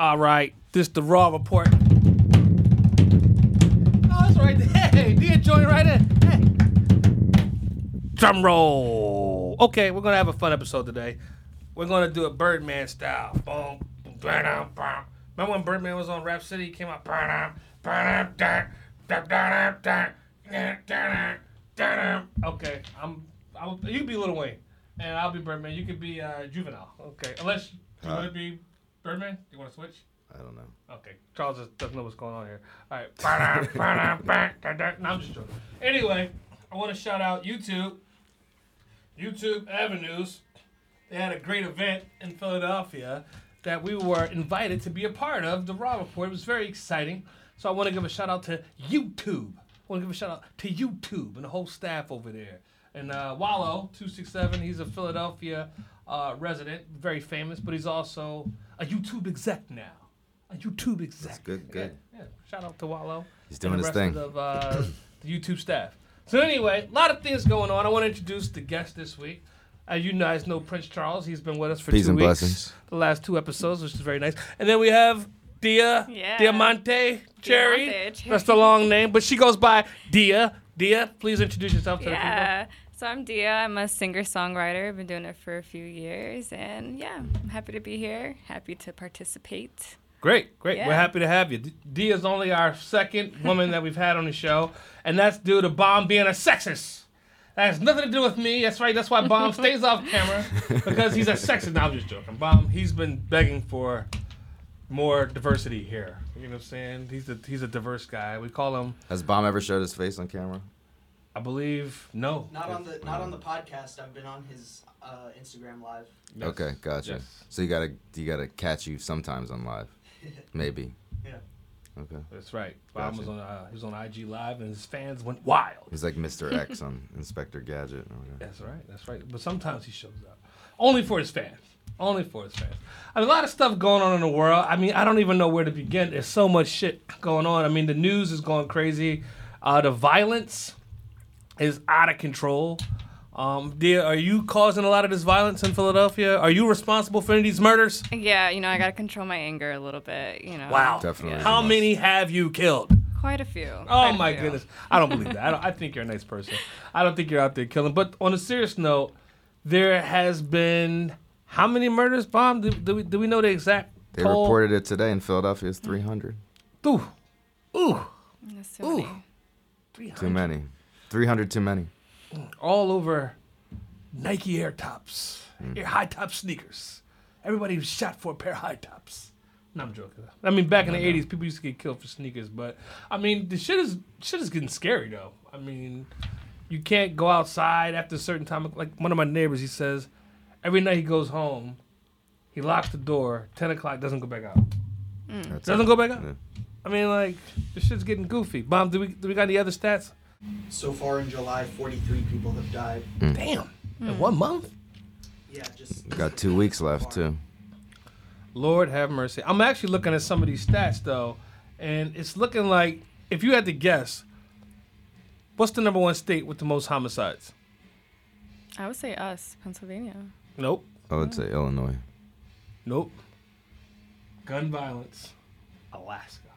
All right, this the Raw Report. Oh, that's right there. Hey, Dia join right in. Hey. Drum roll. Okay, we're gonna have a fun episode today. We're gonna do a Birdman style. Boom, boom, ba-dum. Remember when Birdman was on Rap City? He came out. Okay, I'm. I'll, you be Lil Wayne, and I'll be Birdman. You could be uh, Juvenile. Okay, unless you want to be Birdman. You want to switch? I don't know. Okay, Charles just doesn't know what's going on here. All right. Ba-dum, ba-dum, ba, da, da. No, I'm just joking. Anyway, I want to shout out YouTube. YouTube Avenues. They had a great event in Philadelphia that we were invited to be a part of. The Raw Report. It was very exciting. So I want to give a shout out to YouTube. I want to give a shout out to YouTube and the whole staff over there. And uh, Wallo, 267, he's a Philadelphia uh, resident, very famous, but he's also a YouTube exec now. A YouTube exec. That's good, good. Yeah, yeah. Shout out to Wallo. He's doing and doing the his rest thing. Of uh, the YouTube staff. So anyway, a lot of things going on. I want to introduce the guest this week. As you guys know, Prince Charles. He's been with us for Peace two and weeks. blessings. The last two episodes, which is very nice. And then we have Dia Yeah. Diamante Cherry. Diamante Cherry. That's the long name, but she goes by Dia. Dia, please introduce yourself to the people. Yeah. So I'm Dia. I'm a singer songwriter. I've been doing it for a few years. And yeah, I'm happy to be here. Happy to participate. Great, great. We're happy to have you. D- Dia is only our second woman that we've had on the show, and that's due to Bomb being a sexist. That has nothing to do with me. That's right. That's why Bomb stays off camera because he's a sexist. Now I'm just joking. Bomb, he's been begging for more diversity here. You know what I'm saying? He's a he's a diverse guy. We call him, Has Bomb ever showed his face on camera? I believe, no. Not on the not on the podcast. I've been on his uh, Instagram live. Yes. Okay, gotcha. Yes. So you gotta you gotta catch you sometimes on live, maybe. Yeah. Okay. That's right. Bomb Gotcha. was on uh, he was on IG Live, and his fans went wild. He's like Mr. X on Inspector Gadget. Or. That's right. That's right. But sometimes he shows up. Only for his fans. Only for his fans. I mean, a lot of stuff going on in the world. I mean, I don't even know where to begin. There's so much shit going on. I mean, the news is going crazy. Uh, the violence is out of control. Um, dear, are you causing a lot of this violence in Philadelphia? Are you responsible for any of these murders? Yeah, you know, I got to control my anger a little bit, you know. Wow. Definitely. How many have you killed? Quite a few. Oh quite my few. goodness! I don't believe that. I, don't, I think you're a nice person. I don't think you're out there killing. But on a serious note, there has been how many murders? Bomb? Do, do we do we know the exact? They toll? reported it today in Philadelphia. It's 300. Ooh, ooh, That's too Ooh. many. 300. Too many. 300 too many. all over Nike Air Tops, Hmm. Air high top sneakers. Everybody was shot for a pair of high tops. No, I'm joking. I mean, back in the '80s, people used to get killed for sneakers, but I mean, the shit is shit is getting scary though. I mean, you can't go outside after a certain time. Like one of my neighbors, he says, every night he goes home, he locks the door. Ten o'clock, doesn't go back out. That's Doesn't it. go back out. Yeah. I mean, like this shit's getting goofy. Bomb, do we do we got any other stats? So far in July, 43 people have died. Mm. Damn, in mm. one month. Yeah, just We got two weeks left too. Lord have mercy. I'm actually looking at some of these stats though, and it's looking like if you had to guess, what's the number one state with the most homicides? I would say us, Pennsylvania. Nope. I would say Illinois. Nope. Gun violence. Alaska.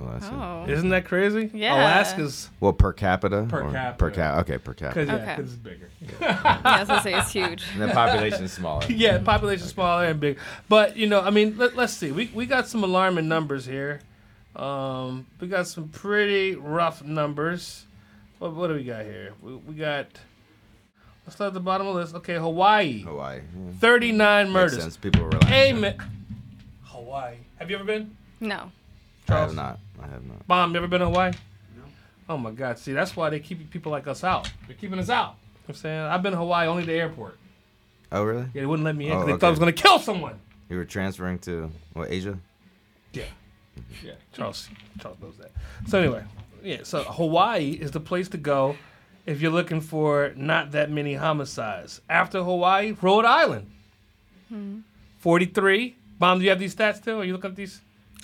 Well. Oh. Isn't that crazy? Yeah. Alaska's Well, per capita. Per or capita. Per cap. Okay, per because capita. yeah, Okay. 'cause it's bigger. yeah, I was going to say it's huge. And the population is smaller. yeah, population smaller and big. But you know, I mean, let, let's see. We we got some alarming numbers here. Um, we got some pretty rough numbers. What what do we got here? We, we got. Let's start at the bottom of the list. Okay, Hawaii, Hawaii. Yeah. thirty nine Makes murders. sense. People were like, Amen. Hawaii. Have you ever been? No. I have not. I have not. Bomb. You ever been to Hawaii? No. Oh my God! See, that's why they keep people like us out. They're keeping us out. You know I'm saying I've been to Hawaii only the airport. Oh, really? Yeah, they wouldn't let me in oh, 'cause Oh, they thought I was gonna kill someone. You were transferring to what Asia? Yeah. Mm-hmm. Yeah. Charles Charles knows that. So anyway, yeah, so Hawaii is the place to go if you're looking for not that many homicides. After Hawaii, Rhode Island. Hmm. 43. Bomb, do you have these stats too? Are you looking at these?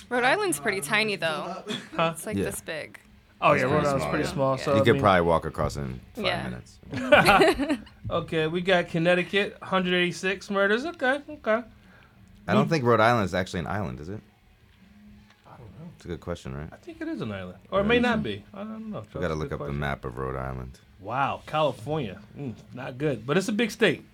Rhode Island's pretty tiny, though. Huh? It's like Yeah. this big. Oh That's yeah, pretty Rhode Island's small, pretty yeah. small. So you I could mean- probably walk across in five Yeah. minutes. Okay, we got Connecticut, 186 murders. Okay, okay. I don't think Rhode Island is actually an island, is it? I don't know. It's a good question, right? I think it is an island, or it may not be. I don't know. We got to look up the map of Rhode Island. Wow, California, mm, not good, but it's a big state.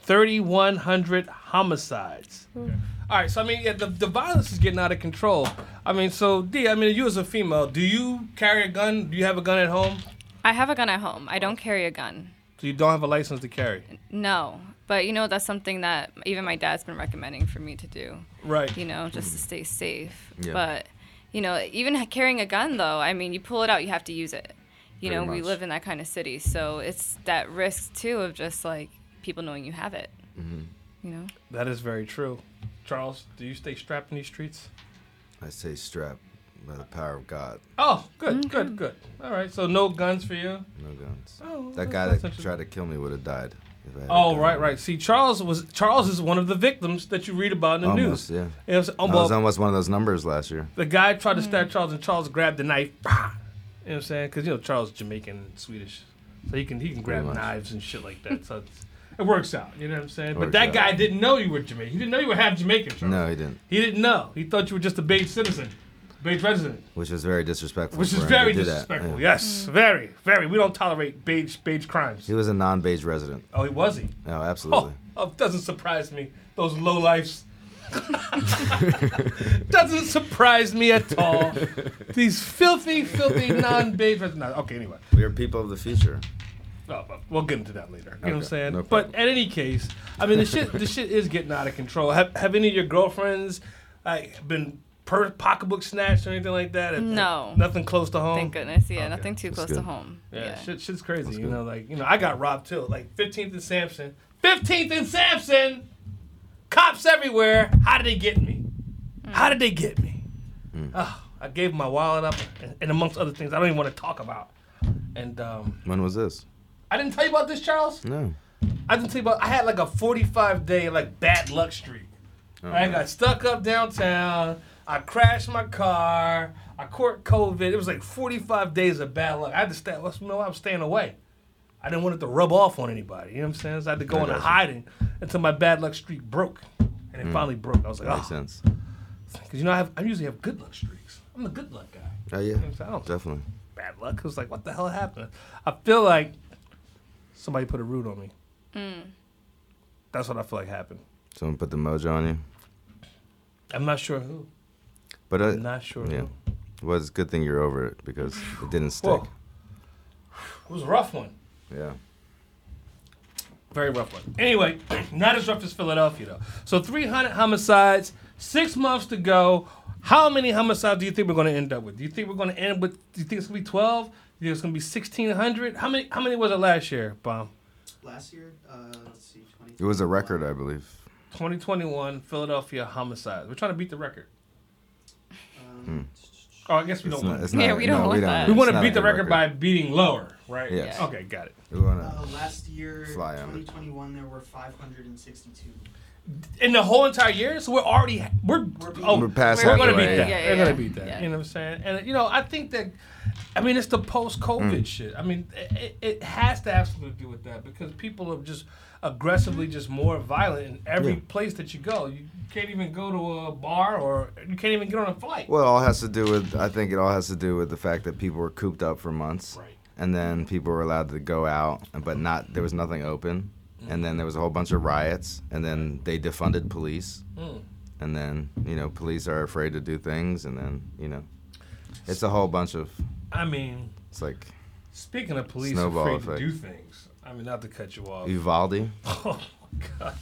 Thirty-one hundred homicides. Hmm. All right, so I mean, yeah, the the violence is getting out of control. I mean, so D, I mean, you as a female, do you carry a gun? Do you have a gun at home? I have a gun at home. I don't carry a gun. So you don't have a license to carry, No, but you know that's something that even my dad's been recommending for me to do. right? You know, just to stay safe. Yeah. But you know, even carrying a gun though, I mean, you pull it out, you have to use it. You Pretty know, we live in that kind of city, so it's that risk too of just like people knowing you have it. Mm-hmm. You know. That is very true. Charles, do you stay strapped in these streets? I stay strapped by the power of God. Oh, good, good, good. All right, so no guns for you. No guns. Oh, That guy that tried to kill me would have died. If I had a Oh, right, right. See, Charles was Charles is one of the victims that you read about in the Almost, news. yeah. You know what I'm saying? Oh, I well, was almost one of those numbers last year. the guy tried to stab Charles, and Charles grabbed the knife. Bah! You know what I'm saying? Because you know Charles is Jamaican and Swedish, so he can he can grab much. knives and shit like that. So it's, it works out. You know what I'm saying? But that out. guy didn't know you were Jamaican. He didn't know you were half Jamaican. Charles. No, he didn't. he didn't know. He thought you were just a Beige citizen, Beige resident, Which is very disrespectful. which is very that. disrespectful. Yeah. Yes, very, very. We don't tolerate beige beige crimes. He was a non-beige resident. Oh, he was he? Oh, absolutely. Oh, oh, doesn't surprise me. Those low lifes. doesn't surprise me at all. These filthy, filthy non-beige. res- No, okay, anyway. We are people of the future. Oh, but we'll get into that later. You know what I'm saying? no but in any case, I mean, the shit, the shit is getting out of control. Have, have any of your girlfriends like been per pocketbook snatched or anything like that? No. Nothing close to home. Thank goodness. Yeah, Okay. nothing too That's close to home. Yeah, Yeah. shit, shit's crazy. That's you good. know, like you know, I got robbed too. Like 15th and Sansom, 15th and Sansom. Cops everywhere. How did they get me? How did they get me? Mm. Oh, I gave my wallet up, and, and amongst other things, I don't even want to talk about. And um, When was this? I didn't tell you about this, Charles. No. I didn't tell you about. I had like a 45 day like bad luck streak. Oh, I got stuck up downtown. I crashed my car. I caught COVID. It was like 45 days of bad luck. I had to stay. Let's know I was staying away. I didn't want it to rub off on anybody. You know what I'm saying? So I had to go into hiding until my bad luck streak broke, and it hmm. finally broke. I was like, Makes oh, sense. because you know I have I usually have good luck streaks. I'm the good luck guy. Oh, yeah. You know what I'm saying? I don't Definitely. bad luck. It was like, what the hell happened? I feel like somebody put a root on me. Mm. That's what I feel like happened. Someone put the mojo on you. I'm not sure who. But uh, I'm not sure yeah. who. well, it's a good thing you're over it because it didn't stick. Whoa. It was a rough one. Yeah. Very rough one. Anyway, not as rough as Philadelphia though. So 300 homicides, six months to go. How many homicides do you think we're going to end up with? Do you think we're going to end with? Do you think it's going to be 12? Do you think it's going to be 1600? How many? How many was it last year, Bomb? Last year, uh, let's see, 20. It was a record, I believe. 2021 Philadelphia homicides. We're trying to beat the record. Um, Oh, I guess we It's don't. not, want it's to. Yeah, we don't no, want we that. We want to beat the good record by beating lower, right? Yes. Yeah. Okay, got it. We wanna, Uh, last year, Fly on it. 2021, there were 562. In the whole entire year, so we're already we're, We're beating- oh We're past we're gonna halfway. beat that. Yeah, yeah, we're gonna beat that. Yeah. You know what I'm saying? And you know, I think that, I mean, it's the post-COVID Mm. shit. I mean, it, it has to have something to do with that because people are just aggressively just more violent in every Yeah. place that you go. You can't even go to a bar or you can't even get on a flight. well, it all has to do with, I think it all has to do with the fact that people were cooped up for months. Right. And then people were allowed to go out, but not, there was nothing open. And then there was a whole bunch of riots. And then they defunded police. Mm. And then, you know, police are afraid to do things. And then, you know, it's a whole bunch of, I mean, it's like speaking of police Snowball afraid effect. to do things. I mean, not to cut you off. Uvalde. Oh god.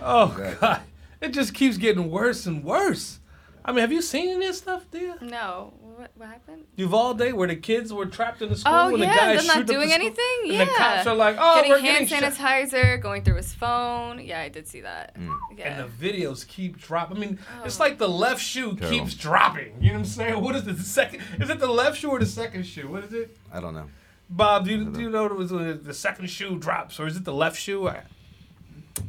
Oh Exactly. god. It just keeps getting worse and worse. I mean, have you seen any of this stuff, dear? No. What, what happened? Uvalde, where the kids were trapped in the school Oh and the yeah, guys they're shoot not up the doing school, anything. and yeah. the cops are like, "Oh, getting we're hand getting shot." sanitizer, going through his phone. Yeah, I did see that. Mm. Yeah. And the videos keep dropping. I mean, it's Oh. like the left shoe Terrible. keeps dropping. You know what I'm saying? What is it? The second? Is it the left shoe or the second shoe? What is it? I don't know. Bob, do you, do you know it was uh, the second shoe drops, or is it the left shoe? I,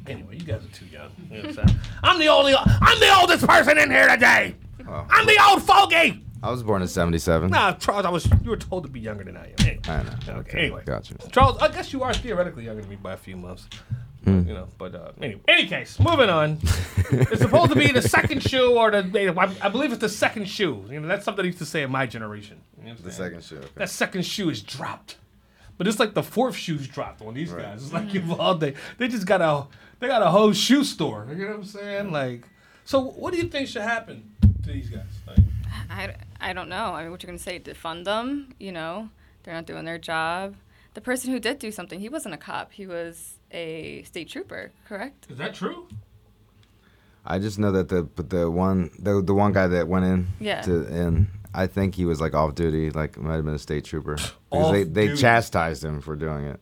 anyway, you guys are too young. You know I'm. I'm the only, I'm the oldest person in here today. Oh. I'm the old fogey. I was born in 77. Nah, Charles, I was. You were told to be younger than I am. Anyway, I know. Okay, anyway. Gotcha. Charles, I guess you are theoretically younger than me by a few months. Hmm. You know, but uh, anyway, any case, moving on. it's supposed to be the second shoe, or the I, I believe it's the second shoe. You know, that's something they used to say in my generation. You know The second shoe. Okay. That second shoe is dropped, but it's like the fourth shoe's dropped on these Right. guys. It's like Uvalde. They they just got a they got a whole shoe store. You know what I'm saying? Like, so what do you think should happen to these guys? Like, I, I don't know. I mean, what you're gonna say? Defund them? You know, they're not doing their job. The person who did do something, he wasn't a cop. He was a state trooper, correct? is that true? I just know that the but the one the the one guy that went in Yeah. to and I think he was like off duty, like might have been a state trooper because they they Off-duty. chastised him for doing it.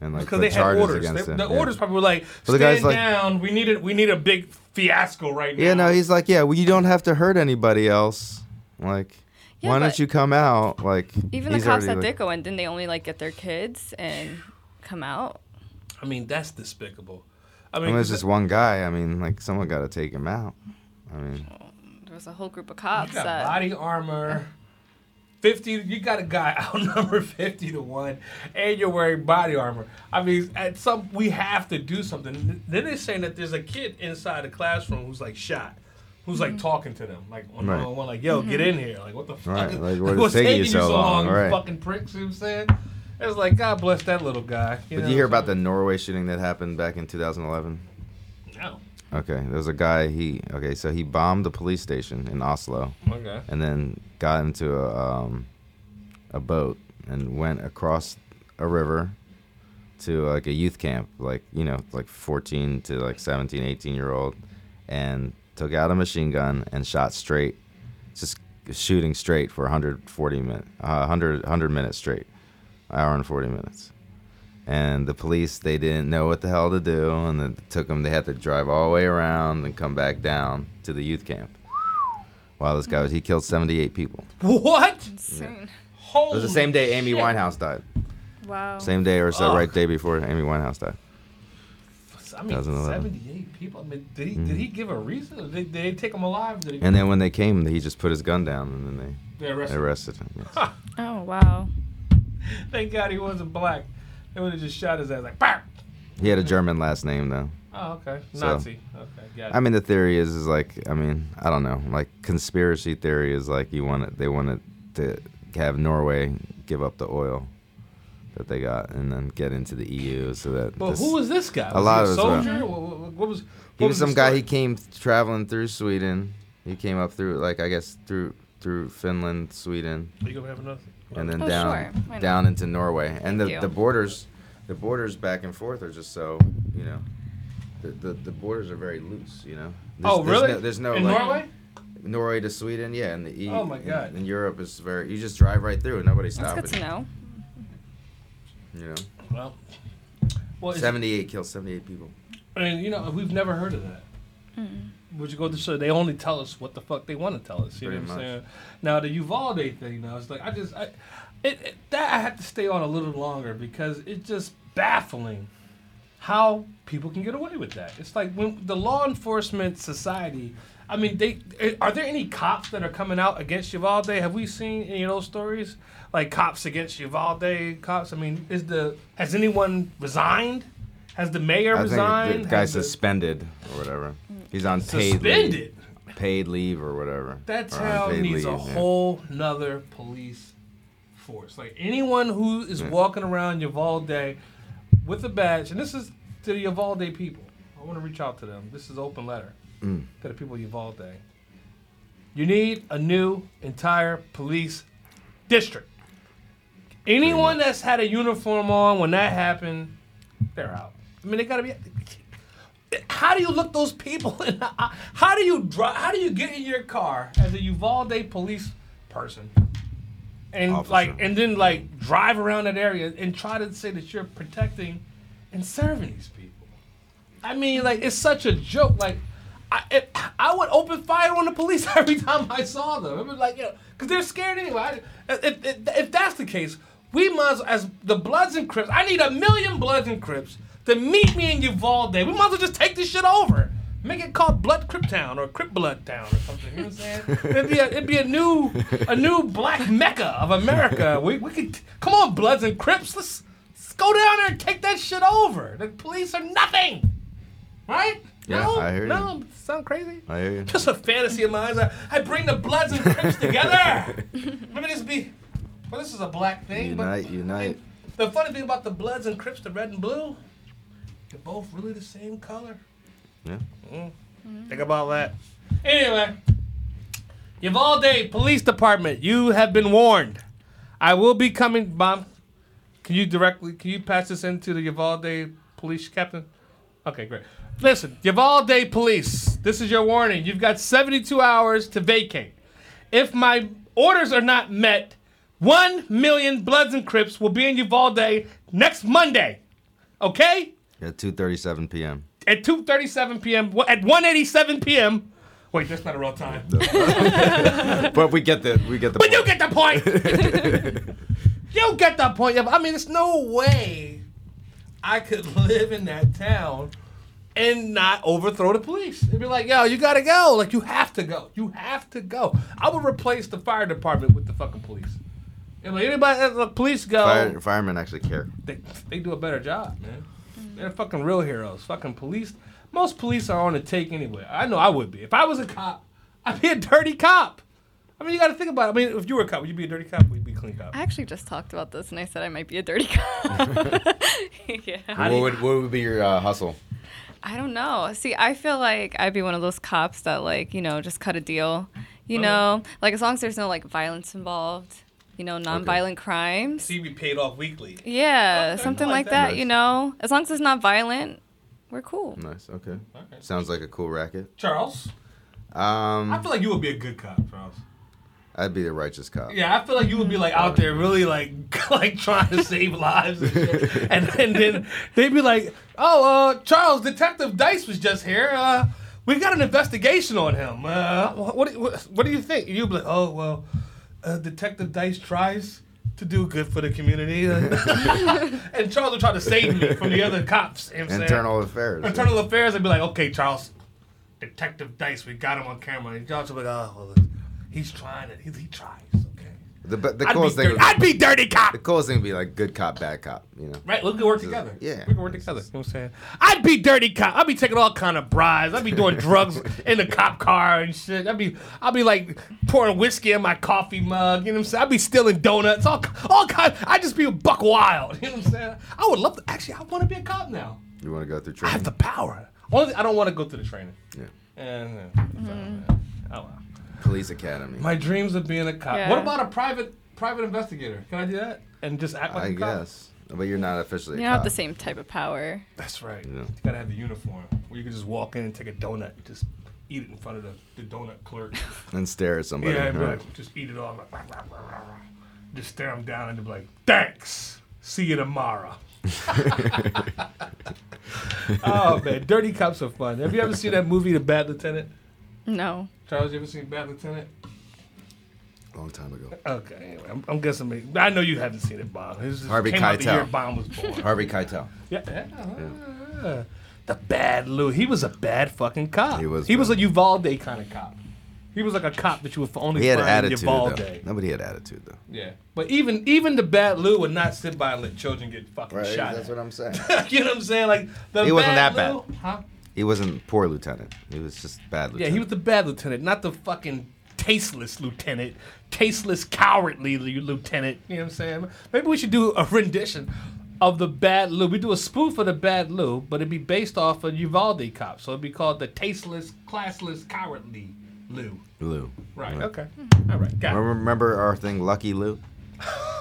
And like Because put they had orders orders. against They- him. the yeah. orders probably were like, Well, the stand guy's like- down. We need a we need a big fiasco right now. Yeah, no, he's like, yeah, well, you don't have to hurt anybody else. Like, Yeah, why don't you come out? Like, Even the cops already, that like- did go in, didn't they only like get their kids and come out? I mean, that's despicable. I I mean, mean, it's 'cause just one guy. I mean, like, someone got to take him out. I mean, There was a whole group of you cops got that. body armor. Fifty, you got a guy outnumbered fifty to one, and you're wearing body armor. I mean, at some we have to do something. Then they're saying that there's a kid inside the classroom who's like shot, who's like talking to them, like one Right. on one, like, "Yo, get in here!" Like, what the fuck? Right, is- like, what is what's taking you so long? you Right. fucking pricks. You know what I'm saying? It was like, God bless that little guy. did know you hear what I'm about the Norway shooting that happened back in 2011? No. Okay, there was a guy. He okay, so he bombed the police station in Oslo, Okay. and then got into a um, a boat and went across a river to like a youth camp, like you know, like 14 to like 17, 18 year old, and took out a machine gun and shot straight, just shooting straight for 140 minutes, uh, 100 100 minutes straight, hour and 40 minutes. And the police, they didn't know what the hell to do, and it took them. They had to drive all the way around and come back down to the youth camp. While this guy was, he killed 78 people. What? Insane. Holy It was the same day Amy shit. Winehouse died. Wow. Same day or so, Fuck. right day before Amy Winehouse died. I mean, 2011. 78 people. I mean, did he did he mm. give a reason? Did, did they take him alive? Did he? And then when they came, he just put his gun down, and then they, they arrested. they him. arrested him. yes. Oh wow. Thank God he wasn't black. They would have just shot his ass like, BAM! He had a German last name though. Oh, okay. So- Nazi. Okay, got it. I mean, the theory is is like, I mean, I don't know. Like conspiracy theory is like you want it. They wanted to have Norway give up the oil that they got, and then get into the EU, so that. but this- who was this guy? a Was lot he of a us soldier? What, what, what was? He what was some guy. He came traveling through Sweden. He came up through, like I guess, through through Finland, Sweden, Are you gonna have another? and then Oh, down sure. Down into Norway. And the, you. the borders, the borders back and forth are just so you know, the the, the borders are very loose. You know. There's- oh, there's really? No, there's no in like, Norway. Norway to Sweden, yeah, and the E. Oh, my in- God. In, Europe is very. You just drive right through, and nobody's That's stopping. good to know. You know, Well, well, it's- seventy-eight kills seventy-eight people. I mean, you know, we've never heard of that. Mm. Would you go to show? They only tell us what the fuck they want to tell us. You know Pretty what I'm much. saying? Now the Uvalde thing, now it's like I just, I, it, it that I have to stay on a little longer because it's just baffling how people can get away with that. It's like when the law enforcement society. I mean, they eh, are there any cops that are coming out against Uvalde? Have we seen any of those stories? Like cops against Uvalde cops. I mean, is the has anyone resigned? Has the mayor I think resigned? the guy's Has the- suspended or whatever. He's on paid suspended. leave, paid leave or whatever. That town needs a yeah. whole nother police force. Like anyone who is Yeah. walking around Uvalde with a badge, and this is to the Uvalde people. I want to reach out to them. This is open letter Mm. to the people of Uvalde. You need a new entire police district. Anyone that's had a uniform on when that happened, they're out. I mean, they gotta be. How do you look those people in the eye? How do you drive? How do you get in your car as a Uvalde police person, and Officer. like, and then like drive around that area and try to say that you're protecting and serving these people? I mean, like, it's such a joke. Like, I it, I would open fire on the police every time I saw them. It was like, you know, because they're scared anyway. I, if, if, if that's the case, we must, as the Bloods and Crips, I need a million Bloods and Crips to meet me in Uvalde. We might as well just take this shit over. Make it called Blood Crip Town or Crip Blood Town or something. You know what I'm saying? It'd be a, it'd be a new a new black mecca of America. We, we could come on, Bloods and Crips. Let's, let's Go down there and take that shit over. The police are nothing. Right? Yeah, no, I hear you. no, sound crazy? I hear you. Just a fantasy of mine. I, I bring the Bloods and Crips together. Maybe this be. Well, this is a black thing. Unite, but unite. The funny thing about the Bloods and Crips, the red and blue, they're both really the same color. Yeah. Mm-hmm. Think about that. Anyway, Uvalde Police Department, you have been warned. I will be coming, Mom. Can you directly? Can you pass this into the Uvalde Police Captain? Okay, great. Listen, Uvalde Police, this is your warning. You've got 72 hours to vacate. If my orders are not met, one million Bloods and Crips will be in Uvalde next Monday. Okay? At 2:37 p.m. at 2:37 p.m. At 1:87 p.m. Wait, that's not a real time. But we get the we get the. But you point. get the point. you get the point. I mean, there's no way I could live in that town and not overthrow the police. They'd be like, "Yo, you gotta go. Like, you have to go. You have to go." I would replace the fire department with the fucking police. And like anybody, the police go. Fire, firemen actually care. they, they do a better job, man. They're fucking real heroes. Fucking police. Most police are on the take anyway. I know I would be. If I was a cop, I'd be a dirty cop. I mean, you got to think about it. I mean, if you were a cop, would you be a dirty cop? Or would you be a clean cop? I actually just talked about this and I said I might be a dirty cop. yeah. How do you- would what would be your uh, hustle? I don't know. See, I feel like I'd be one of those cops that like, you know, just cut a deal. You Okay. know, like as long as there's no like violence involved, you know, non-violent crimes. See, we paid off weekly. Yeah, Okay, something like like that. that, you know. As long as it's not violent, we're cool. Nice. Okay. Okay. Sounds like a cool racket. Charles, Um, I feel like you would be a good cop, Charles. I'd be the righteous cop. Yeah, I feel like you would be like out there really like like trying to save lives and shit. And, and then they'd be like, "Oh, uh, Charles, Detective Dice was just here. Uh, we got an investigation on him. Uh, what, what what do you think?" You'd be like, "Oh, well, uh, Detective Dice tries to do good for the community." and Charles would try to save me from the other cops. You know I'm saying? Internal affairs. Internal affairs, I'd be like, okay, Charles, Detective Dice, we got him on camera. And Charles would be like, oh, well, he's trying it. He, he tries, okay. The, the I'd, be coolest thing. dirty, Would be, I'd be dirty cop. the coolest thing would be like good cop, bad cop. You know. Right, we can work together. Yeah. we can work together. You know what I'm saying? I'd be dirty cop. I'd be taking all kind of bribes. I'd be doing drugs in the cop car and shit. I'd be, I'd be like pouring whiskey in my coffee mug. You know what I'm saying? I'd be stealing donuts. All, all kind. I'd just be a buck wild. You know what I'm saying? I would love to. Actually, I want to be a cop now. You want to go through training? I have the power. Only I don't want to go through the training. Yeah. And, uh, oh well. Police academy. My dreams of being a cop. Yeah. What about a private private investigator? Can I do that and just act like I a cop? I guess. But you're not officially. You a don't have cop. the same type of power. That's right. Yeah. You gotta have the uniform where you can just walk in and take a donut, and just eat it in front of the, the donut clerk. And stare at somebody. yeah, and right. like, just eat it all. Like, rah, rah, rah, rah, rah. Just stare them down and be like, "Thanks. See you tomorrow." oh man, dirty cops are fun. Have you ever seen that movie, The Bad Lieutenant? No. Charles, you ever seen Bad Lieutenant? Long time ago. Okay, anyway, I'm, I'm guessing maybe, I know you haven't seen it, Bob. This is- Harvey came out the Keitel. year Bomb was born. Harvey Keitel. yeah, yeah. The bad Lou. He was a bad fucking cop. He was He was bad. a Uvalde kind of cop. He was like a cop that you would only He had find in attitude Uvalde. though. Nobody had attitude though. Yeah, but even even the bad Lou would not sit by and let children get fucking shot. That's at. what I'm saying. you know what I'm saying? Like the He wasn't that Lou, Huh? He wasn't poor lieutenant. He was just bad lieutenant. Yeah, he was the bad lieutenant, not the fucking tasteless lieutenant, tasteless, cowardly lieutenant. You know what I'm saying? Maybe we should do a rendition of the bad Lou. We do a spoof of the bad Lou, but it'd be based off of Uvalde cop, so it'd be called the tasteless, classless, cowardly Lou. Lou. Right. Right. Okay. All right. Got it. Remember our thing? Lucky Lou.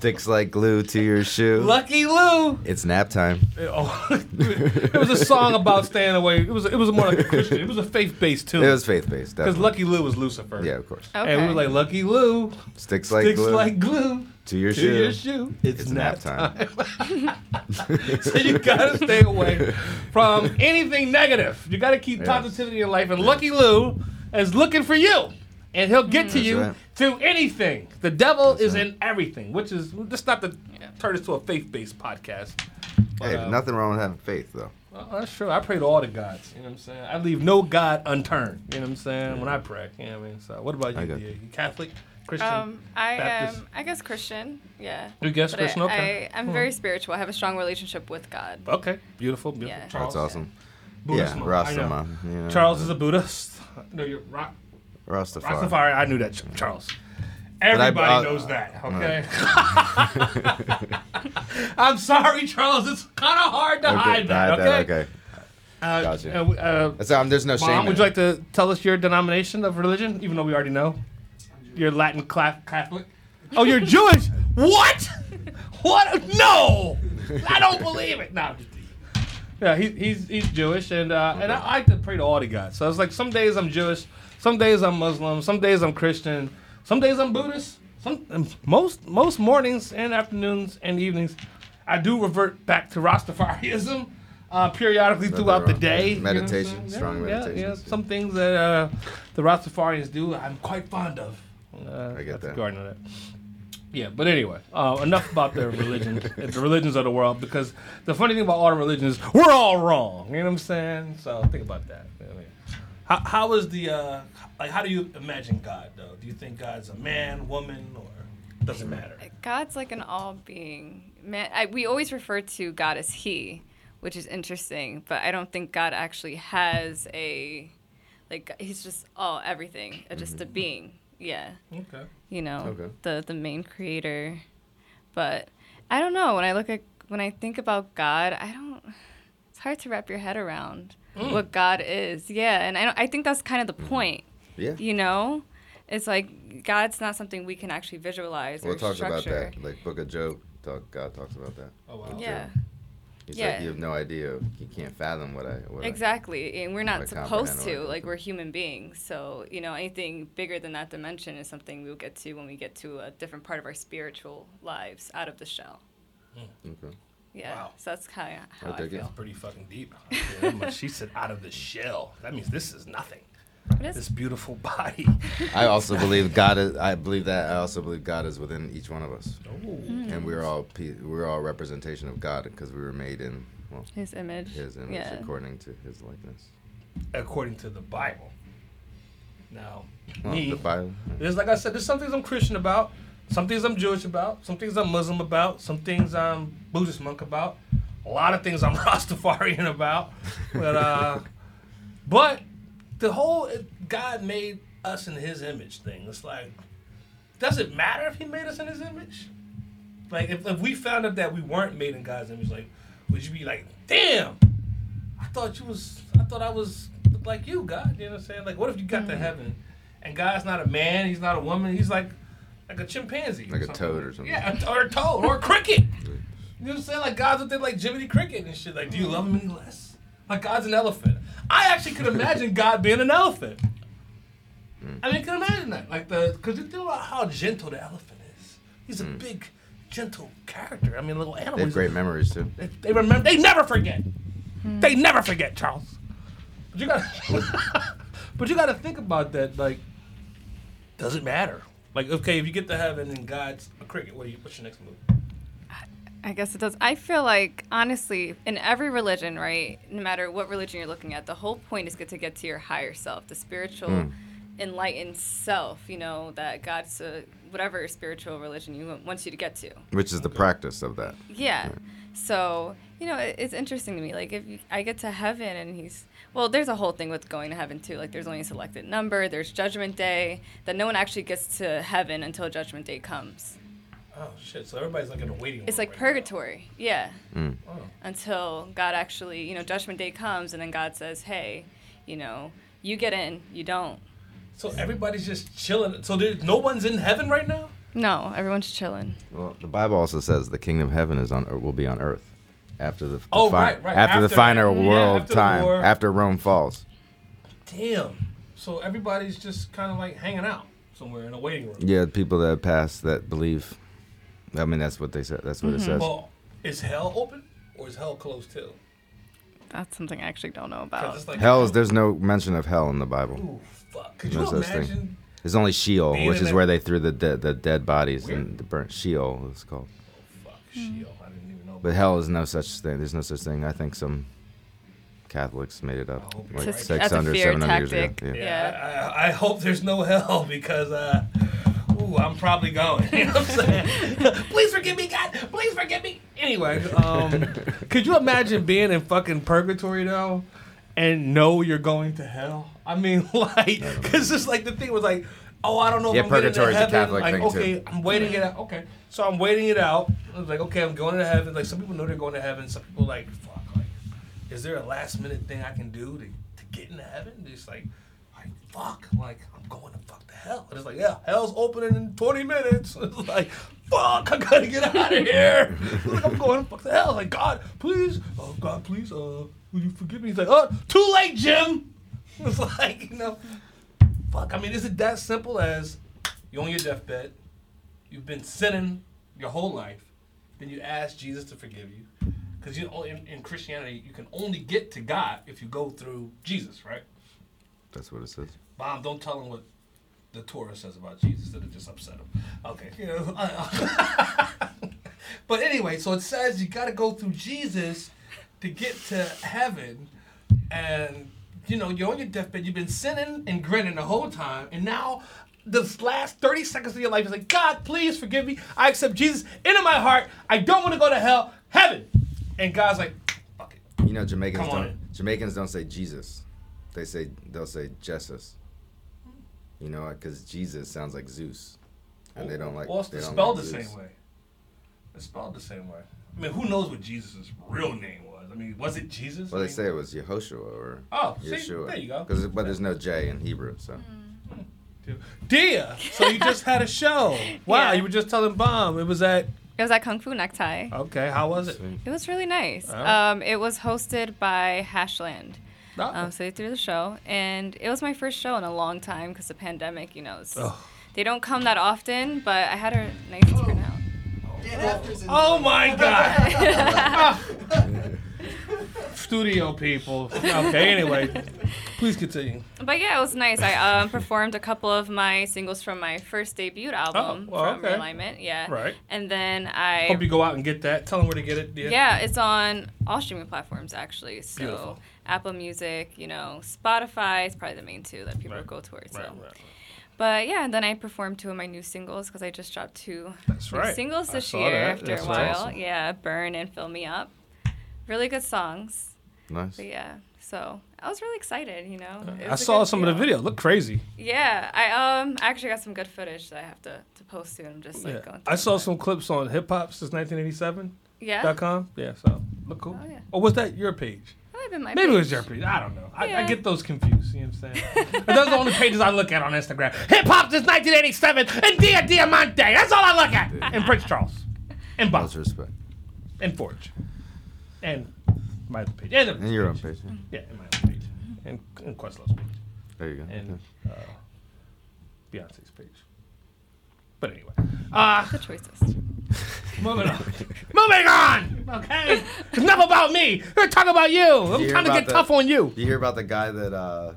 Sticks like glue to your shoe. Lucky Lou. It's nap time. Oh, it was a song about staying away. It was it was more like a Christian. It was a faith based tune. It was faith based. because Lucky Lou was Lucifer. Yeah, of course. Okay. And we were like Lucky Lou Sticks like sticks glue like glue to your shoe. to shoe. your shoe. It's, It's nap nap time. so you gotta stay away from anything negative. You gotta keep Yes. positivity in your life. And Lucky Lou is looking for you. And he'll get to you right. through anything. The devil is right. in everything, which is just not to turn this to a faith based podcast. But, Hey, um, nothing wrong with having faith though. well, that's true. I pray to all the gods. You know what I'm saying? I leave no God unturned. You know what I'm saying? When I pray. You know what I mean? So what about you? got you. You Catholic? Christian? Um, I Baptist? am, I guess Christian, yeah. you guess But Christian? I, okay. I, I'm Hmm. very spiritual. I have a strong relationship with God. Okay, beautiful, beautiful. Yeah. Charles. That's awesome. Buddhist yeah, monk, I know. Rastaman. You know, Charles is a Buddhist. No, you're Ra- Rastafari. Rastafari. I knew that, Charles. Everybody I- uh, knows that, okay? I'm sorry, Charles. It's kind of hard to Okay, hide that, okay? okay. Uh, Gotcha. uh, uh, um, there's no shame. Mom, in would you it. like to tell us your denomination of religion, even though we already know? You're Latin cla- Catholic. Oh, you're Jewish. What? What? No, I don't believe it. No. Yeah, he, he's he's Jewish, and uh, and I, I like to pray to all the gods. So it's like some days I'm Jewish, some days I'm Muslim, some days I'm Christian, some days I'm Buddhist. Some most most mornings and afternoons and evenings, I do revert back to Rastafarianism. Uh, periodically throughout the day. you know Meditation, strong yeah, meditation. Yeah. Some things that uh, the Rastafarians do, I'm quite fond of. Uh, I get that. Garden of that. Yeah, but anyway, uh, enough about their religion, the religions of the world, because the funny thing about all the religions is we're all wrong. You know what I'm saying? So think about that. You know I mean? How, how is the uh, like? How do you imagine God though? Do you think God's a man, woman, or doesn't matter? God's like an all being. Man, I, we always refer to God as He, which is interesting, but I don't think God actually has a, like, He's just all everything, uh, just a being. Yeah. Okay. you know Okay. the the main creator but i don't know when i look at when i think about god i don't it's hard to wrap your head around Mm. what god is yeah and i i think that's kind of the point Yeah. you know it's like god's not something we can actually visualize We'll or talk about that. Like Book of Job, talk, God talks about that. Oh wow. Yeah Job. He's Yeah. like, you have no idea. You can't fathom what I. What I exactly and we're not supposed comprehend what I to like we're human beings so you know anything bigger than that dimension is something we'll get to when we get to a different part of our spiritual lives out of the shell okay. Yeah Wow. so that's kind of how I I, dig it. feel Pretty fucking deep. Yeah, that much- she said out of the shell. That means this is nothing. It is. This beautiful body. I also believe God is. I believe that. I also believe God is within each one of us, Oh. and we're all pe- we're all representation of God because we were made in well His image. His image Yeah. according to His likeness. According to the Bible. Now, Well, me, the Bible. there's like I said, there's some things I'm Christian about, some things I'm Jewish about, some things I'm Muslim about, some things I'm Buddhist monk about, a lot of things I'm Rastafarian about. But uh, but the whole God made us in His image thing. It's like, does it matter if He made us in His image? Like if, if we found out that we weren't made in God's image, like would you be like, damn? I thought you was. I thought I was like you, God. You know what I'm saying? Like, what if you got to heaven, and God's not a man, he's not a woman, he's like, like a chimpanzee, Like a toad or something. Yeah, or a toad or a cricket. You know what I'm saying? Like God's with it, like Jiminy Cricket and shit. Like, do you love him any less? Like God's an elephant. I actually could imagine God being an elephant. Hmm. I mean, can imagine that, like the, because you think about how gentle the elephant is. He's a hmm. big, gentle character. I mean, little animal. They have great memories too. they, they remember. They never forget. Hmm. They never forget, Charles. But you got. but you got to think about that. Like, does it matter? Like, okay, if you get to heaven and God's a cricket, what do you? What's your next move? I guess it does. I feel like, honestly, in every religion, right, no matter what religion you're looking at, the whole point is get to get to your higher self, the spiritual, Mm. enlightened self, you know, that God's, uh, whatever spiritual religion you want- wants you to get to. Which is the practice of that. Yeah. So, you know, it, it's interesting to me. Like, if you, I get to heaven and he's, well, there's a whole thing with going to heaven, too. Like, there's only a selected number, there's Judgment Day, that no one actually gets to heaven until Judgment Day comes. Oh shit! So everybody's like in a waiting room. It's like right purgatory. Yeah. Mm. Oh. until God actually, you know, Judgment Day comes, and then God says, "Hey, you know, you get in, you don't." So everybody's just chilling. So there's no one's in heaven right now. No, everyone's chilling. Well, the Bible also says the kingdom of heaven is on or will be on earth after the, the Oh, fi- right, right. after, the After- final yeah, world after time war. after Rome falls. Damn. So everybody's just kind of like hanging out somewhere in a waiting room. Yeah, people that have passed that believe. I mean, that's what they said. That's what it mm-hmm. says. Well, is hell open or is hell closed too? That's something I actually don't know about. like Hell is there's no mention of hell in the Bible. Ooh, fuck. Could No you such thing. imagine? There's only Sheol, which is where they threw the dead the dead bodies Where? and the burnt Sheol. It's called. Oh, Fuck, Sheol. I didn't even know. But hell is no such thing. There's no such thing. I think some Catholics made it up like you're right. a- that's a 600, fear 700 years ago. tactic. Yeah. yeah, I, I, I hope there's no hell because, uh, ooh, ooh, I'm probably going. You know what I'm saying? Please forgive me, God. Please forgive me. Anyway, um, could you imagine being in fucking purgatory though, and know you're going to hell? I mean, like, because it's like the thing was like, oh, I don't know Yeah, if I'm getting to a. Catholic like, thing, okay, too. I'm waiting it out. Okay, so I'm waiting it out. I was like, okay, I'm going to heaven. Like some people know they're going to heaven. Some people like, fuck, like, is there a last minute thing I can do to, to get into heaven? Just like, like fuck, like I'm going to fuck the hell. And it's like, yeah, hell's opening in 20 minutes. It's like, fuck, I gotta get out of here. Like I'm going to fuck the hell. Like God, please, oh God, please, uh, will you forgive me? He's like, oh, too late, Jim. It's like, you know, fuck. I mean, is it that simple as you're on your deathbed, you've been sinning your whole life, then you ask Jesus to forgive you, because you know, in, in Christianity you can only get to God if you go through Jesus, right? That's what it says. Mom, don't tell him what the Torah says about Jesus. That'll just upset him. Okay. You know, but anyway, so it says you got to go through Jesus to get to heaven, and you know you're on your deathbed. You've been sinning and grinning the whole time, and now this last 30 seconds of your life is like, God, please forgive me. I accept Jesus into my heart. I don't want to go to hell. Heaven. And God's like, fuck it. You know, Jamaicans Come don't. Jamaicans don't say Jesus. They say they'll say Jesus. You know, because Jesus sounds like Zeus, and they don't like. Well, it's spelled like the Zeus. same way. It's spelled the same way. I mean, who knows what Jesus' real name was? I mean, was it Jesus? Well, I they say it was Yehoshua or Oh, see, Yeshua. there you go. Because but there's no J in Hebrew, so Dia. So you just had a show. Wow, Yeah. you were just telling Bomb. It was at. It was at Kung Fu Necktie. Okay, how was it? It was really nice. Oh. Um, it was hosted by Hashland. Oh. Um, so they threw the show, and it was my first show in a long time because the pandemic, you know, it's, Ugh. they don't come that often. But I had a nice turnout. Dan After's in Oh my God! Studio people. Okay, anyway, please continue. But yeah, it was nice. I um, performed a couple of my singles from my first debut album Oh, well, from okay. Realignment. Yeah. Right. And then I Hope you go out and get that. Tell them where to get it. Dia. Yeah, it's on all streaming platforms actually. So Beautiful. Apple Music, you know, Spotify is probably the main two that people Right. go towards. Right, so. right. But yeah, and then I performed two of my new singles because I just dropped two right. singles this year that. after That's a while. awesome. Yeah, Burn and Fill Me Up. Really good songs. nice. But yeah, so I was really excited, you know. It I saw good some of the feel. video. Look crazy. Yeah, I um I actually got some good footage that I have to, to post soon. I'm just like Yeah. going. I through saw it. some clips on hip hop since 1987. Yeah, Dot com. Yeah, so look cool. Oh, yeah. Or was that your page? that might have been my Maybe it was page. your page. I don't know. I, I Yeah. get those confused. You know what I'm saying? But those are the only pages I look at on Instagram. Hip hop since 1987 and Dia Diamante. That's all I look at. And Prince Charles. And Bob. Much respect. And Forge. And my other page. And, the And your own page. page. yeah. Yeah, and my own page. And, and Questlove's page. There you go. And Okay. uh, Beyonce's page. But anyway. Uh, Good choices. moving on. moving on! Okay? Enough about me. We're talking about you. I'm You hear trying to get the- tough on you. You hear about the guy that uh,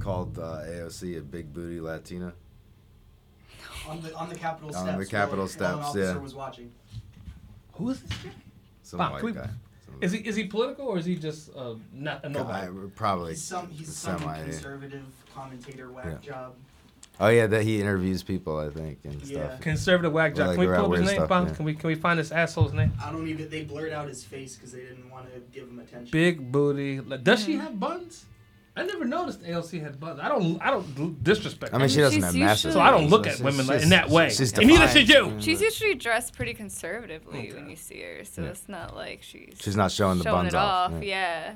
called uh, AOC a big booty Latina? on the on the Capitol On steps. the Capitol while, while steps, officer yeah. was watching. Who is this guy? Some Bob, white we- guy. Is he is he political or is he just uh, not a Guy, nobody? probably. He's some he's some semi. conservative commentator whack Yeah. job. Oh yeah, that he interviews people, I think, and Yeah. stuff. Conservative whack job. Like Can we around pull up his weird name, stuff, yeah. Can we can we find this asshole's name? I don't even they blurred out his face because they didn't want to give him attention. Big booty. Like, Does she have buns? I never noticed AOC had buns. I don't I don't disrespect. I mean, she doesn't She's have massive. so I don't look at women like, in that way. She's and neither should you. She's usually dressed pretty conservatively Okay. when you see her, so Yeah. it's not like she's She's not showing the showing buns it off. off. yeah.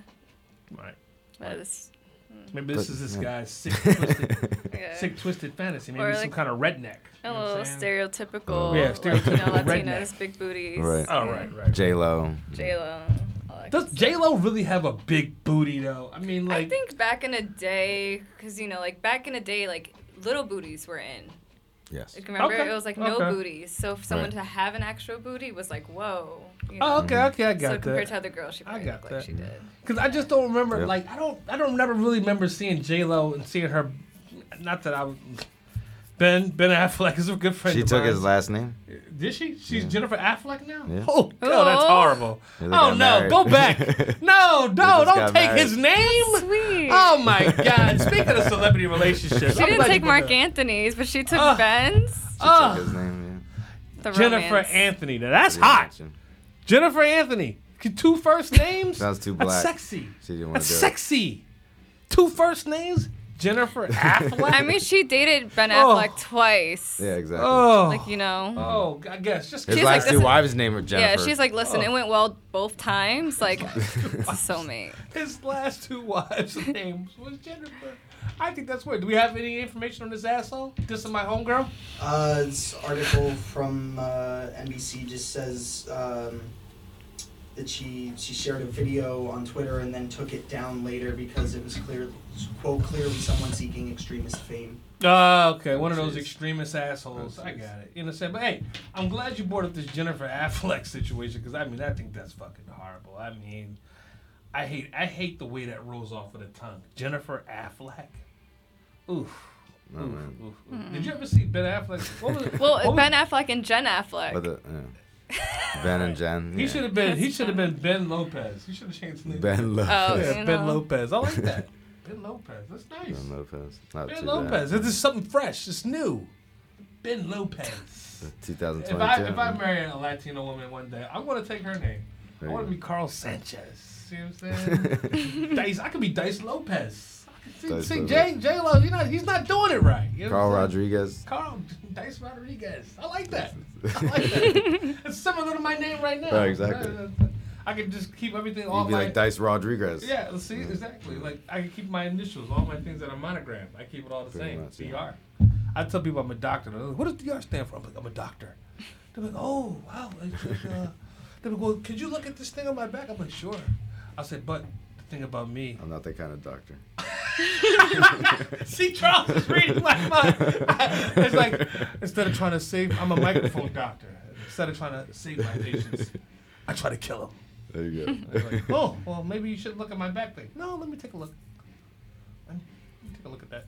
Yeah, Right. But it's- hmm. Maybe this But- is this yeah. guy's sick twisted, yeah. sick twisted fantasy. Maybe Or some like- kind of redneck. a You know what little I'm saying? stereotypical, oh, Yeah, like, you know, stereotypical redneck. Latinas, big booties. Right. Oh right, right. J Lo. J Lo. Does J Lo really have a big booty though? I mean, like I think back in the day, because you know, like back in the day, like little booties were in. Yes. Like, remember, Okay, it was like no okay. booties. So for someone Right. to have an actual booty was like, whoa. You Oh, okay, okay, I got so got compared that. to other girls, she I probably got looked that. like she did. Because I just don't remember. Yeah. Like I don't, I don't never really remember seeing J Lo and seeing her. Not that I was. Ben Ben Affleck is a good friend. She of took mine. his last name. Did she? She's Yeah. Jennifer Affleck now. Yeah. Oh God, that's Oh. horrible. They Oh got no, married. go back. No, no, They just don't got take married. his name. Sweet. Oh my God! Speaking of celebrity relationships, She I'm didn't glad take brought Mark that up. Anthony's, but she took Ugh. Ben's. Oh. his name. The Jennifer romance. Anthony. Now that's Yeah. hot. She Jennifer Anthony. Two first names. Sounds too That's black. sexy. She didn't want That's to do it. sexy. Two first names. Jennifer Affleck. I mean, she dated Ben Oh. Affleck twice. Yeah, exactly. oh, Like you know. oh, I guess just His She's last like, two this- wives named her Jennifer. Yeah, she's like, listen, Oh. it went well both times. Like, it's a soulmate. his last two wives' names was Jennifer. I think that's weird. Do we have any information on this asshole? This is my homegirl. Uh, this article from uh, NBC just says um, that she she shared a video on Twitter and then took it down later because it was clear quote clearly someone seeking extremist fame. Oh, okay. One of those Jeez. extremist assholes. I got it. You know what I'm saying? But hey, I'm glad you brought up this Jennifer Affleck situation because I mean I think that's fucking horrible. I mean, I hate I hate the way that rolls off of the tongue. Jennifer Affleck. Oof. Oh, oof, man. oof, oof. Did you ever see Ben Affleck? What was? Well, what was- Ben Affleck and Jen Affleck. Uh, But the, yeah. Ben and Jen. He yeah. should have been. He should have been Ben Lopez. He should have changed his name. Ben Lopez. Oh, Yeah, Ben know. Lopez. I like that. Ben Lopez. That's nice. Ben Lopez. Not Ben Lopez. bad. This is something fresh. It's new. Ben Lopez. 2022. If I if I marry a Latino woman one day, I want to take her name. I want to be Carl Sanchez. See what I'm saying? Dice. I could be Dice Lopez. I could see, Dice see Lopez. J J Lo. You know he's not doing it right. You know Carl what I'm saying? Rodriguez. Carl Dice Rodriguez. I like that. I like that. it's similar to my name right now. Right, exactly. I can just keep everything You'd all be my. like Dice Rodriguez. yeah, let's see exactly. Like I can keep my initials, all my things that are monogrammed. I keep it all the Pretty same. much, yeah. DR. I tell people I'm a doctor. They're like, what does DR stand for? I'm like, I'm a doctor. They're like, oh wow. Like, uh, they're like, well, could you look at this thing on my back? I'm like, sure. I said, but the thing about me. I'm not that kind of doctor. See, Charles is reading my mind. it's like instead of trying to save, I'm a microphone doctor. Instead of trying to save my patients, I try to kill them. There you Like, go. oh, well, maybe you should look at my back thing. No, let me take a look. Let me take a look at that.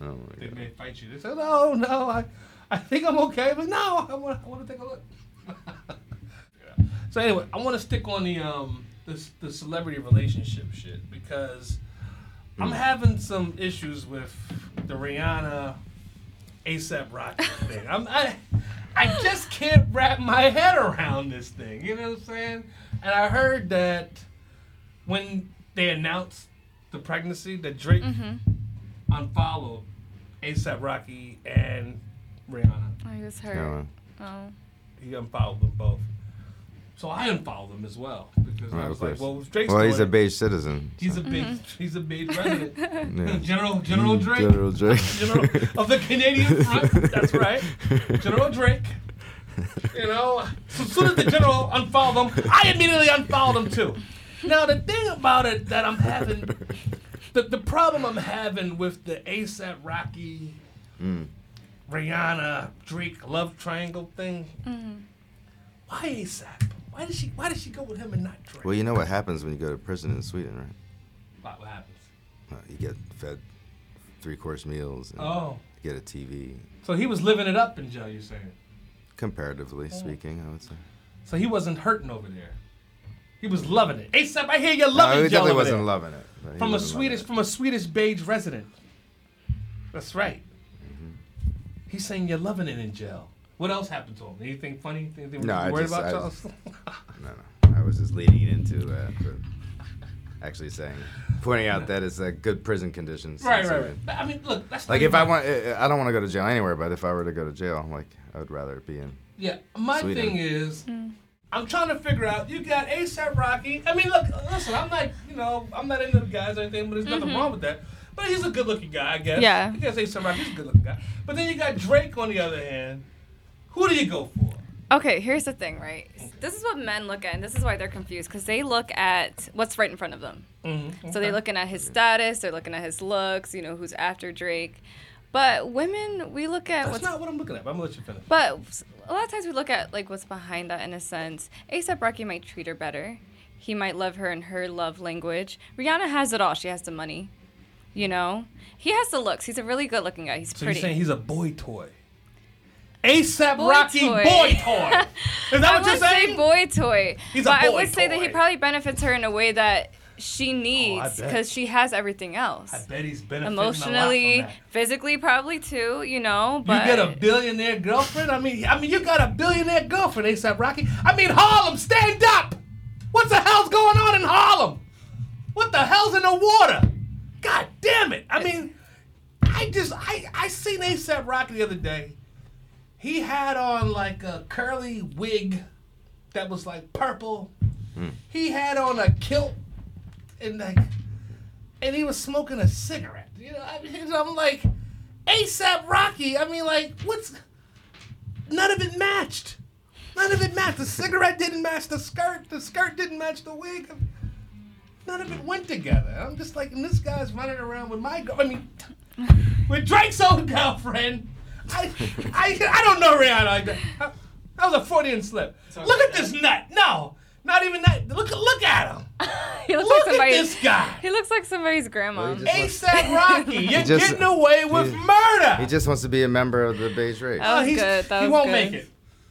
oh my They god. may fight you. They say, no, no, I, I think I'm okay. But no, I want, I want to take a look. Yeah. So anyway, I want to stick on the um this the celebrity relationship shit because I'm having some issues with the Rihanna ASAP Rocky thing. I'm I I just can't wrap my head around this thing. You know what I'm saying? And I heard that when they announced the pregnancy, that Drake Mhm. unfollowed ASAP Rocky and Rihanna. I he was hurt. man. Oh. He unfollowed them both. So I unfollowed them as well because I Right, was of like, course. well, Drake's Well, he's a beige citizen. he's a so- big he's a big resident. Yeah. General General Drake. General Drake. General of the Canadian front. That's right. General Drake. You know, so as soon as the general unfollowed him, I immediately unfollowed him too. Now the thing about it that I'm having, the, the problem I'm having with the ASAP Rocky, Mm. Rihanna, Drake love triangle thing, Mhm. why ASAP? Why did she Why did she go with him and not Drake? Well, you know what happens when you go to prison in Sweden, right? what, what happens? Uh, you get fed three course meals and Oh, you get a TV. so he was living it up in jail. You're saying? Comparatively Oh. speaking, I would say. So he wasn't hurting over there. He was loving it. ASAP, I hear you're No, loving he definitely over wasn't there. loving it. from a Swedish from a Swedish beige resident. That's right. Mm-hmm. He's saying you're loving it in jail. What else happened to him? Anything funny? Anything No, you I worried just- about, I Charles? No, no. I was just leading into uh, actually saying, pointing out that it's uh, good prison conditions. right, right, right. But, I mean, look, that's Like not if I want, uh, I don't want to go to jail anywhere, but if I were to go to jail, like I would rather be in. Yeah, my Sweden. thing is, I'm trying to figure out. You got ASAP Rocky. I mean, look, listen, I'm not, you know, I'm not into the guys or anything, but there's nothing wrong with that. But he's a good-looking guy, I guess. Yeah. You guys ASAP Rocky, he's a good-looking guy. But then you got Drake on the other hand. Who do you go for? Okay, here's the thing, right? This is what men look at, and this is why they're confused because they look at what's right in front of them. Mm-hmm. So they're looking at his status, they're looking at his looks, you know, who's after Drake. But women, we look at That's what's. not what I'm looking at. But I'm gonna let you finish. But a lot of times we look at like what's behind that in a sense. ASAP Rocky might treat her better. He might love her in her love language. Rihanna has it all. She has the money. You know, he has the looks. He's a really good looking guy. He's So pretty. you're saying he's a boy toy? ASAP Boy Rocky toy. boy toy. Is that I what you're would say saying? boy toy. He's but I boy would say that he probably benefits her in a way that she oh, needs bet. because she has everything else. I bet he's benefiting Emotionally, a lot from physically, probably too. You know, but You get a billionaire girlfriend. I mean, I mean, you got a billionaire girlfriend, ASAP Rocky. I mean, Harlem, stand up! What the hell's going on in Harlem? What the hell's in the water? God damn it! I mean, I just I I seen ASAP Rocky the other day. He had on like a curly wig that was like purple. Hmm. He had on a kilt and like, and he was smoking a cigarette. You know, I mean, I'm like, ASAP Rocky. I mean, like, what's? None of it matched. None of it matched. The cigarette didn't match the skirt. The skirt didn't match the wig. None of it went together. I'm just like, and this guy's running around with my girl. I mean, with Drake's old girlfriend. I, I, I don't know Rihanna like that. That was a Freudian slip. Look at this nut. No, not even that. Look, look at him. he looks Look like at somebody's. this guy. He looks like somebody's grandma. Well, he just- ASAP Rocky, you're just- getting away with he- murder. He just wants to be a member of the beige race. Oh. was he's- good, that he was won't good. make it.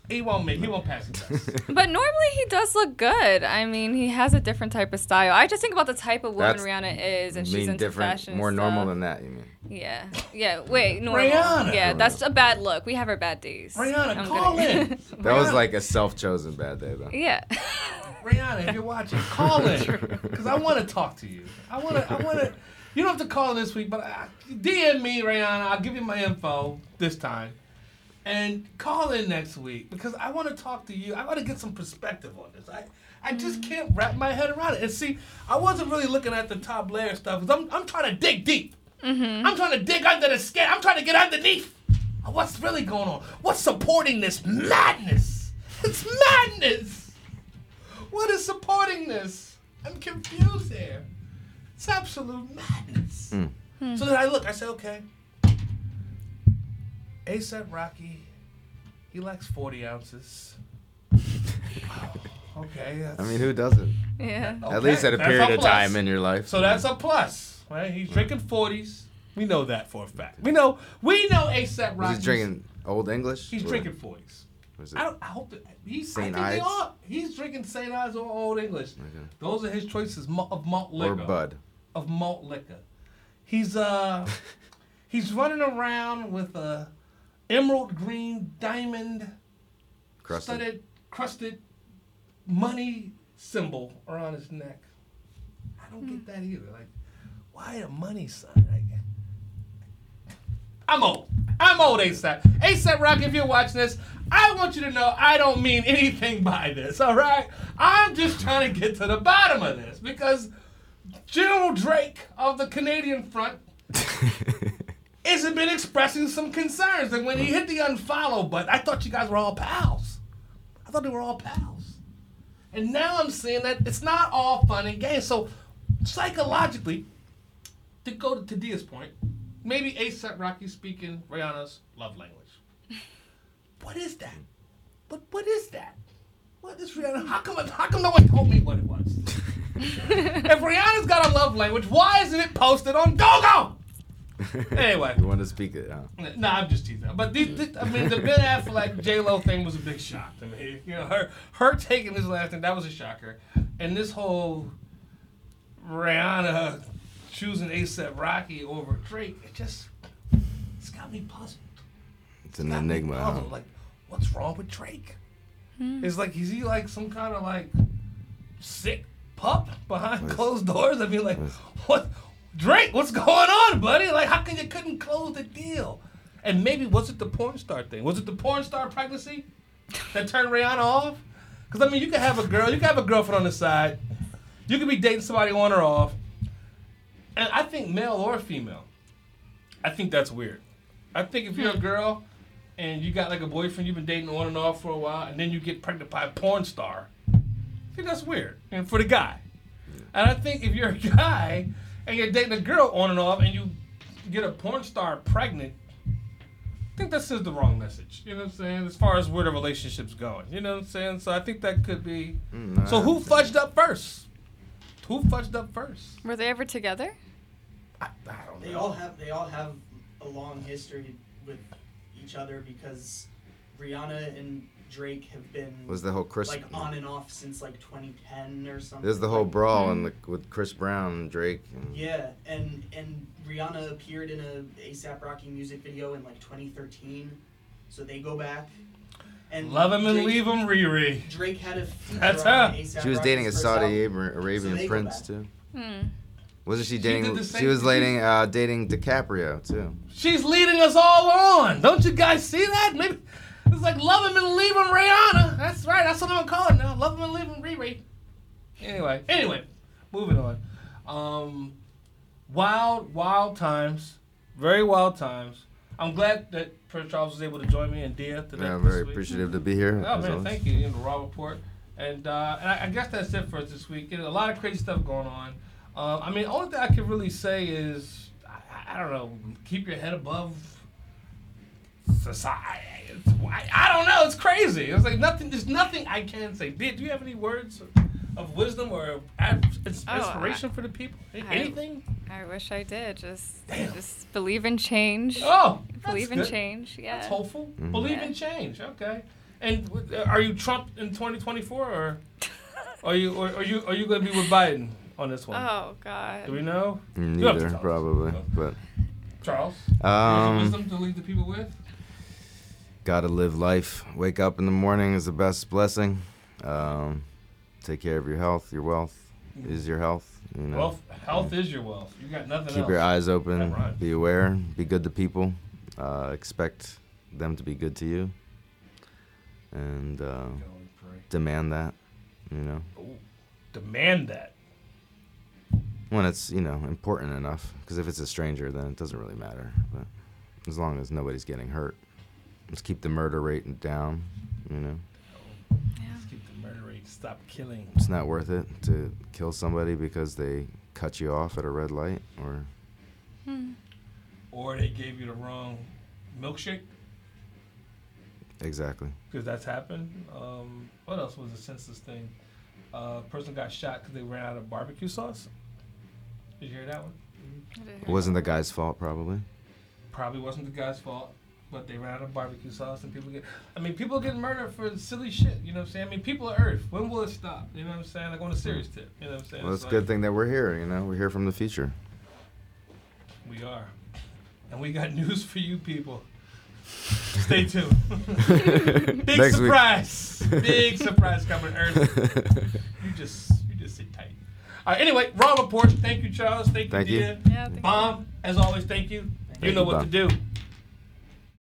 He won't make. He won't pass the test. But normally he does look good. I mean, he has a different type of style. I just think about the type of woman That's Rihanna is, and she's mean into different, fashion. more and normal stuff. than that. You mean? Yeah, yeah. Wait, normal. Rihanna. Yeah, that's a bad look. We have our bad days. Rihanna, I'm call kidding. in. That was like a self-chosen bad day, though. yeah. Rihanna, if you're watching, call in because I want to talk to you. I want to. I want to. You don't have to call this week, but uh, DM me, Rihanna. I'll give you my info this time, and call in next week because I want to talk to you. I want to get some perspective on this. I. I just mm. can't wrap my head around it. And see, I wasn't really looking at the top layer stuff because I'm, I'm trying to dig deep. Mm-hmm. I'm trying to dig under the skin. I'm trying to get underneath. What's really going on? What's supporting this madness? It's madness. What is supporting this? I'm confused here. It's absolute madness. Mm. So then I look, I say, okay. ASAP Rocky, he likes 40 ounces. okay. That's, I mean, who doesn't? Yeah. At least at a that's period of time in your life. So that's a plus, right? He's drinking 40s. We know that for a fact. We know we know ASAP Rocky. He's drinking Old English? He's Or drinking 40s. I don't. I hope that he's. Saint I think they Ides? are. He's drinking Saint Ides or Old English. Okay. Those are his choices of malt liquor. or Bud. Of malt liquor. He's uh, he's running around with a emerald green diamond Crusted. studded crusted money symbol around his neck. I don't get hmm. that either. Like, why a money sign? Like, I'm old. I'm old, ASAP. ASAP Rock, if you're watching this, I want you to know I don't mean anything by this, all right? I'm just trying to get to the bottom of this because General Drake of the Canadian front has been expressing some concerns. And when he hit the unfollow button, I thought you guys were all pals. I thought they were all pals. And now I'm seeing that it's not all fun and games. So psychologically, to go to Dia's point, maybe ASAP Rocky speaking Rihanna's love language. What is that? But what is that? What is Rihanna? How come? How come no one told me what it was? if Rihanna's got a love language, why isn't it posted on GoGo? Anyway. you want to speak it? Huh? No, I'm just teasing. But these, this, I mean, the Ben Affleck J Lo thing was a big shock to me. You know, her her taking this last thing that was a shocker, and this whole Rihanna choosing ASAP Rocky over Drake, it just it's got me puzzled. It's an Got enigma. Huh? puzzled. Like, what's wrong with Drake? Hmm. It's like is he like some kind of like sick pup behind Yes. closed doors? I mean, like what? Drake, what's going on, buddy? Like, how come you couldn't close the deal? And maybe was it the porn star thing? Was it the porn star pregnancy that turned Rihanna off? Because I mean, you could have a girl, you could have a girlfriend on the side, you could be dating somebody on or off, and I think male or female, I think that's weird. I think if you're a hmm. girl and you got like a boyfriend you've been dating on and off for a while, and then you get pregnant by a porn star, I think that's weird. And for the guy, and I think if you're a guy and you're dating a girl on and off, and you get a porn star pregnant, I think that sends the wrong message. You know what I'm saying? As far as where the relationship's going, you know what I'm saying? So I think that could be. Mm, So who fudged up first? Who fudged up first? Were they ever together? I, I don't know. They all have they all have a long history with each other because Rihanna and Drake have been Was the whole Chris? like on and off since like 2010 or something. There's the whole like- brawl and the, with Chris Brown and Drake. And, Yeah, and and Rihanna appeared in a ASAP Rocky music video in like 2013, so they go back. And Love him and leave him, Riri. Drake had a That's her. She was dating a Saudi album. Arabian they go prince too. Hmm. Wasn't she She dating? did the She, was dating uh, dating DiCaprio too. She's leading us all on. Don't you guys see that? Maybe it's like love him and leave him, Rihanna. That's right. That's what I'm gonna call it now. Love him and leave him, Riri. Anyway, anyway, moving on. Um, wild, wild times. Very wild times. I'm glad that Prince Charles was able to join me and Dia today. Yeah, I'm very week. appreciative to be here. Oh man, always. thank you. In the Raw Report, and uh, and I, I guess that's it for us this week. You know, a lot of crazy stuff going on. Um, I mean, only thing I can really say is I, I don't know. Keep your head above society. It's, I, I don't know. It's crazy. It's like nothing. There's nothing I can say. Dia, do you have any words of, of wisdom or ad- ins- Oh, inspiration for the people? Anything? I wish I did. Just Damn. just believe in change. Oh, that's believe in change. Yeah. That's hopeful. Mhm. Believe Yeah. in change. Okay. And uh, are you Trump in 2024 or are you or are you are you going to be with Biden on this one? Oh God. Do we know? You have to Neither, tell us. probably, but Charles, um, um, wisdom to leave the people with. Gotta live life. Wake up in the morning is the best blessing. Um, take care of your health. Your wealth is your health. You know, Wealth, health is your wealth. You got nothing else keep else. your eyes open. rhymes. Be aware. Be good to people. Uh, expect them to be good to you, and uh, You can only pray. demand that. You know, Ooh, demand that. when it's you know important enough. Because if it's a stranger, then it doesn't really matter. But as long as nobody's getting hurt, let's keep the murder rate down. You know, Yeah. Let's keep the murder rate. Stop killing. it's not worth it to kill somebody because they cut you off at a red light or Hmm. Or they gave you the wrong milkshake. exactly. because that's happened. Um, what else was a senseless thing? Uh, person got shot because they ran out of barbecue sauce. Did you hear that one? It wasn't the guy's fault, probably. Probably wasn't the guy's fault, but they ran out of barbecue sauce, and people get. I mean, people are getting murdered for silly shit. You know what I'm saying? I mean, people are Earth. When will it stop? You know what I'm saying? Like on a serious tip. You know what I'm saying? Well, it's a like, good thing that we're here. You know, we're here from the future. We are, and we got news for you people. Stay tuned. Big Next surprise! Big surprise coming Earth. You just you just sit tight. All right. Anyway, Raw Report. Thank you, Charles. Thank you, Thank you. Yeah. thank you. Bomb. As always, thank you. you know you, what Bob. to do.